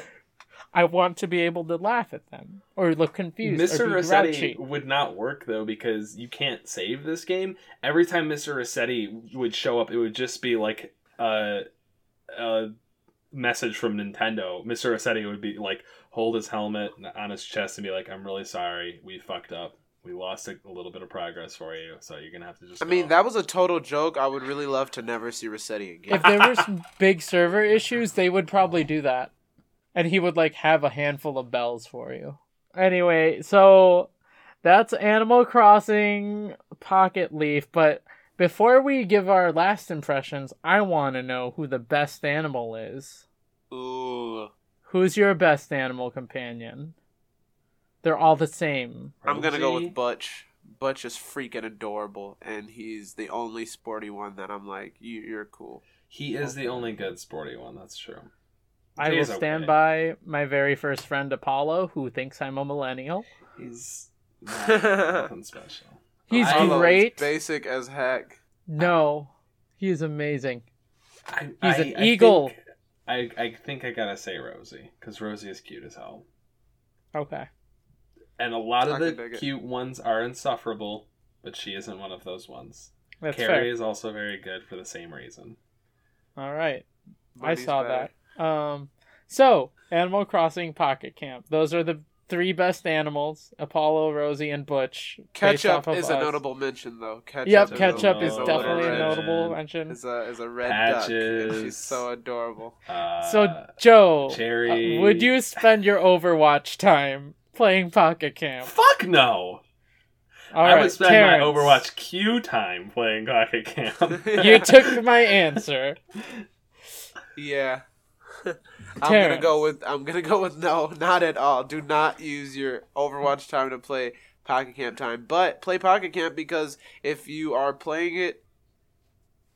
I want to be able to laugh at them or look confused. Mr. Or be Resetti grouchy. would not work though because you can't save this game. Every time Mr. Resetti would show up, it would just be like a, a message from Nintendo. Mr. Resetti would be like hold his helmet on his chest and be like, "I'm really sorry, we fucked up. We lost a, a little bit of progress for you, so you're gonna have to just." I mean, that was a total joke. I would really love to never see Resetti again. If there were some big server issues, they would probably do that. And he would like have a handful of bells for you. Anyway, so that's Animal Crossing Pocket Leaf, but before we give our last impressions, I want to know who the best animal is. Ooh, Who's your best animal companion? They're all the same. I'm gonna go with Butch. Butch is freaking adorable, and he's the only sporty one that I'm like, you, you're cool. He is the only good sporty one. That's true. I will stand okay. by my very first friend Apollo, who thinks I'm a millennial. He's not, nothing special. He's I- great. basic as heck. No, he's amazing. I, He's I- an I eagle. think- I, I think I gotta say Rosie because Rosie is cute as hell, Okay. And a lot I of the cute ones are insufferable, but she isn't one of those ones. That's Carrie fair. is also very good for the same reason. All right. I saw better. that. Um so, Animal Crossing Pocket Camp. Those are the three best animals, Apollo, Rosie, and Butch. Ketchup of is a notable mention, though. Ketchup Yep, is ketchup is definitely a notable mention. Is a is a red duck, and she's so adorable. Uh, So, Joe, Cherry. uh, would you spend your Overwatch time playing Pocket Camp? Fuck no! All I right, would spend Terrance, my Overwatch queue time playing Pocket Camp. You took my answer. Yeah. I'm gonna go with I'm gonna go with no, not at all. Do not use your Overwatch time to play Pocket Camp time, but play Pocket Camp because if you are playing it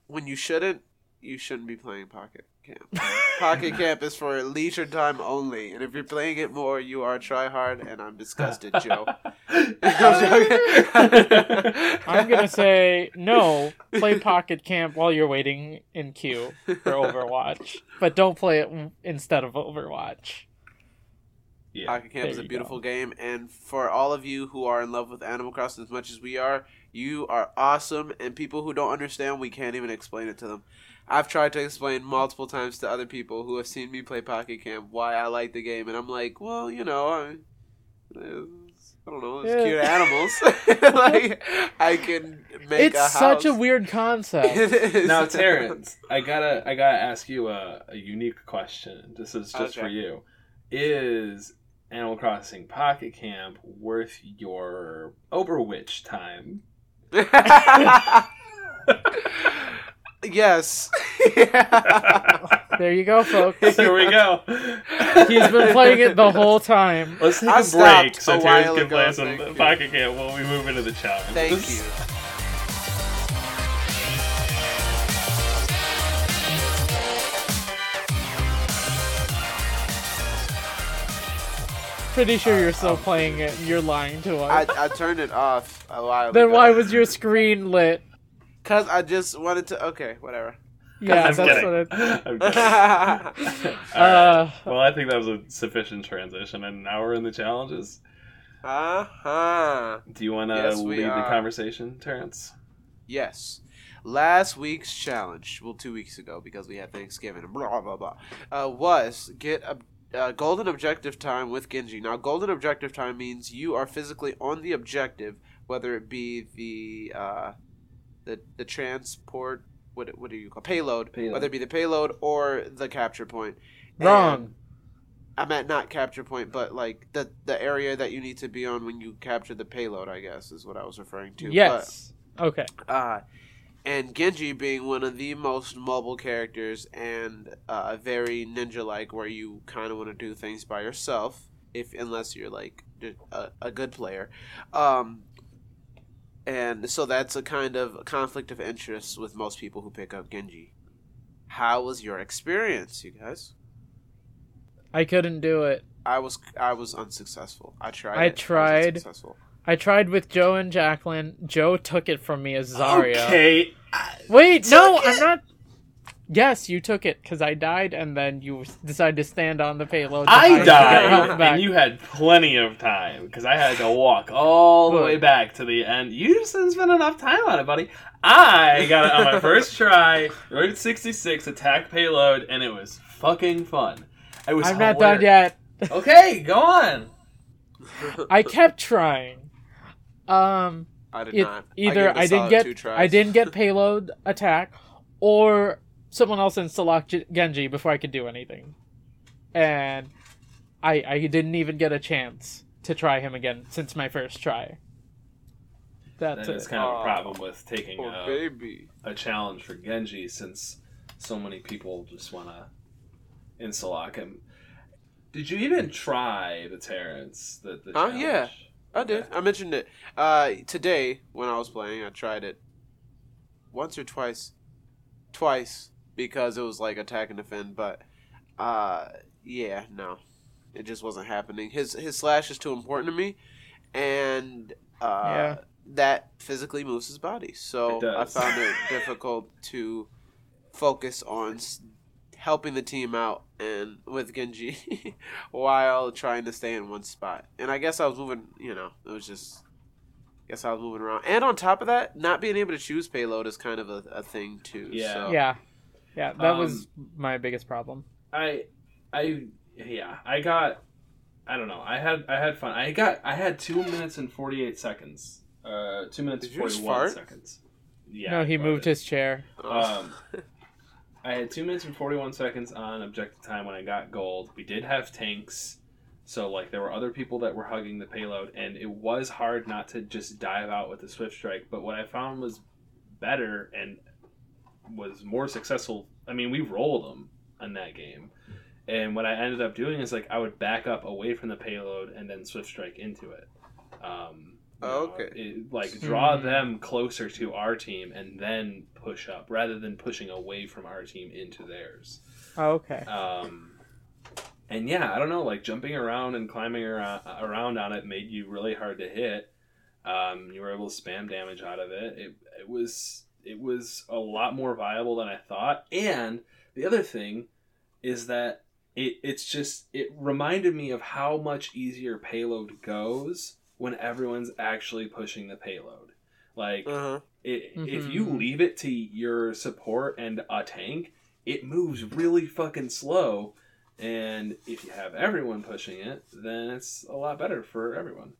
when you shouldn't, you shouldn't be playing Pocket Camp. Pocket Camp is for leisure time only, and if you're playing it more, you are try hard, and I'm disgusted, Joe. I'm. I'm gonna say no. Play Pocket Camp while you're waiting in queue for Overwatch, but don't play it instead of Overwatch. Yeah. Pocket Camp is a you beautiful game, and for all of you who are in love with Animal Crossing as much as we are, you are awesome. And people who don't understand, we can't even explain it to them. I've tried to explain multiple times to other people who have seen me play Pocket Camp why I like the game, and I'm like, well, you know, I, it's- I don't know, it's Yeah. cute animals. like I can make it's a such a weird concept. It is. now, Terrance, I gotta, I gotta ask you a, a unique question. This is just for you. Is Animal Crossing Pocket Camp worth your OverWhich time? yes. There you go, folks. there we go. He's been playing it the whole time. Let's take I a break so a Terrance can play some thank. Pocket Camp while we move into the challenge. Thank you. Pretty sure you're still playing it. and You're lying to us. I turned it off a while then ago. why was your screen lit? Cause I just wanted to. Okay, whatever. Yeah, I'm that's kidding. what it. I'm kidding. uh, All Uh, right. Well, I think that was a sufficient transition, and now we're in the challenges. huh. Do you want to Yes, we lead the conversation, Terrance? Yes. Last week's challenge, well, two weeks ago because we had Thanksgiving blah blah blah, uh, was get a, uh, golden objective time with Genji. Now, golden objective time means you are physically on the objective, whether it be the uh, the the transport. What, what do you call payload? Payload. Whether it be the payload or the capture point. And- wrong. I meant not capture point, but like the the area that you need to be on when you capture the payload. I guess is what I was referring to. Yes. Okay. But, uh, and Genji being one of the most mobile characters and uh, very ninja-like, where you kind of want to do things by yourself, if unless you're like a, a good player. Um, and so that's a kind of conflict of interest with most people who pick up Genji. How was your experience, you guys? I couldn't do it. I was I was unsuccessful. I tried. I it. tried. unsuccessful. I tried with Joe and Jacqueline. Joe took it from me as Zarya. Okay. Wait, no, Took I'm not. Yes, you took it because I died, and then you decided to stand on the payload. I to get health died, and you had plenty of time because I had to walk all the way back to the end. You just didn't spend enough time on it, buddy. I got it on my first try, Route 66, attack payload, and it was fucking fun. I was I'm not done yet. Okay, go on. I kept trying. Um, I did it, not. either I, I, didn't get. I didn't get payload attack, or someone else insta G- Genji before I could do anything, and I I didn't even get a chance to try him again since my first try. That's That is kind of a problem with taking Poor a, baby. a challenge for Genji since so many people just want to insta-lock him. Did you even try the Terrance? The, the Huh? challenge? Yeah. I did. I mentioned it. Uh, today when I was playing, I tried it once or twice. Twice because it was like attack and defend, but uh, yeah, no, it just wasn't happening. His his slash is too important to me, and uh, Yeah. that physically moves his body. So I found it difficult to focus on s- helping the team out and with Genji while trying to stay in one spot. And I guess I was moving, you know, it was just I guess I was moving around. And on top of that, not being able to choose payload is kind of a, a thing too. Yeah. So. Yeah, yeah, that Um, was my biggest problem. I, I, yeah, I got. I don't know. I had I had fun. I got I had two minutes and forty eight seconds. Uh, two minutes Did and you forty one seconds. Yeah. no, he moved farted. his chair. Um, I had two minutes and forty one seconds on objective time when I got gold. We did have tanks, so like there were other people that were hugging the payload, and it was hard not to just dive out with the swift strike. But what I found was better and was more successful. I mean, we rolled them in that game, and what I ended up doing is like I would back up away from the payload and then swift strike into it. Um, you Oh, know, okay. it- like draw them closer to our team and then push up rather than pushing away from our team into theirs. Oh, okay. Um, and yeah, I don't know, like jumping around and climbing around, around on it made you really hard to hit. Um, you were able to spam damage out of it. It it was it was a lot more viable than I thought. And the other thing is that it it's just it reminded me of how much easier payload goes when everyone's actually pushing the payload. Like Uh-huh. It, if you Mhm. leave it to your support and a tank, it moves really fucking slow. And if you have everyone pushing it, then it's a lot better for everyone.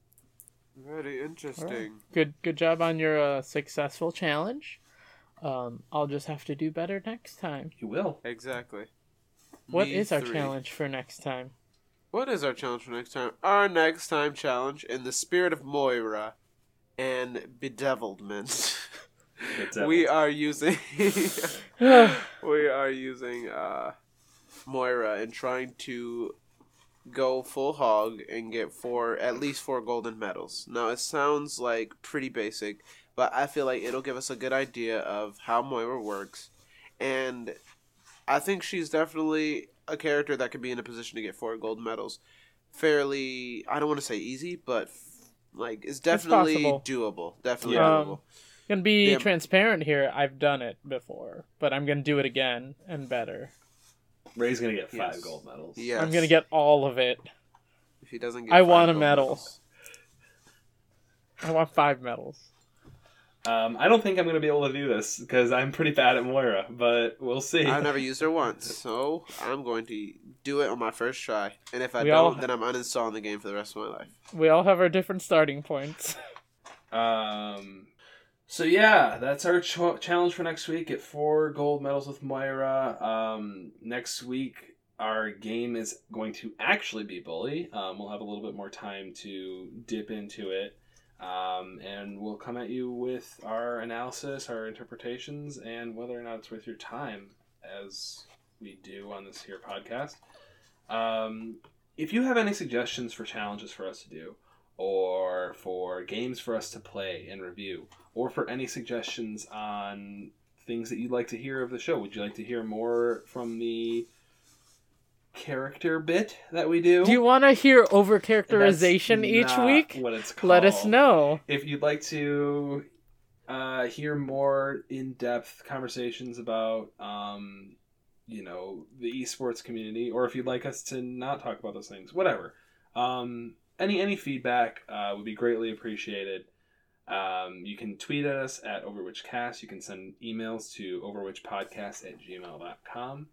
Very interesting. Good, good job on your uh, successful challenge. Um, I'll just have to do better next time. You will. Exactly. What Me is our three. challenge for next time? What is our challenge for next time? Our next time challenge in the spirit of Moira and bedevilment. We are using we are using uh, Moira and trying to go full hog and get four at least four golden medals. Now it sounds like pretty basic, but I feel like it'll give us a good idea of how Moira works, and I think she's definitely a character that could be in a position to get four gold medals. Fairly, I don't want to say easy, but like it's definitely possible. doable. Definitely Yeah. doable. Um, Gonna be Damn. transparent here. I've done it before, but I'm gonna do it again and better. Ray's gonna get five Yes. gold medals. Yes. I'm gonna get all of it. If he doesn't get, I five want a medal. medals. I want five medals. Um, I don't think I'm gonna be able to do this because I'm pretty bad at Moira, but we'll see. I've never used her once, so I'm going to do it on my first try. And if I We don't, all- then I'm uninstalling the game for the rest of my life. We all have our different starting points. Um, so yeah, that's our ch- challenge for next week. Get four gold medals with Moira. Um, next week our game is going to actually be Bully. Um, we'll have a little bit more time to dip into it. Um, and we'll come at you with our analysis, our interpretations, and whether or not it's worth your time, as we do on this here podcast. Um, if you have any suggestions for challenges for us to do, or for games for us to play and review, or for any suggestions on things that you'd like to hear of the show. Would you like to hear more from the character bit that we do? Do you want to hear That's overcharacterization each week? What it's called. Let us know. if you'd like to uh, hear more in-depth conversations about um, you know the esports community, or if you'd like us to not talk about those things, whatever. Um, any any feedback uh, would be greatly appreciated. Um, you can tweet at us at OverWhichCast. You can send emails to overwhichpodcast at gmail.com.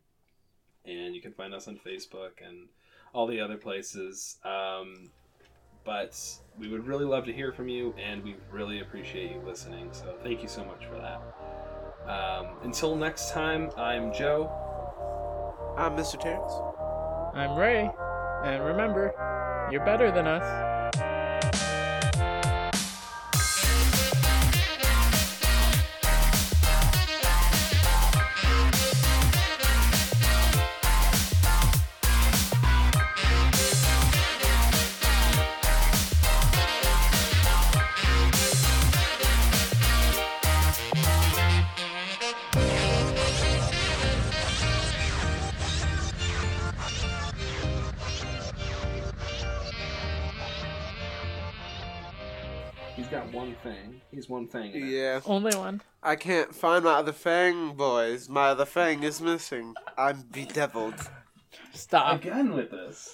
And you can find us on Facebook and all the other places. Um, but we would really love to hear from you, and we really appreciate you listening. So thank you so much for that. Um, until next time, I'm Joe. I'm Mr. Terrance. I'm Ray, and remember, you're better than us. Thing. He's in it. Yeah. Only one. I can't find my other fang, boys. My other fang is missing. I'm bedeviled. Stop. Again with this.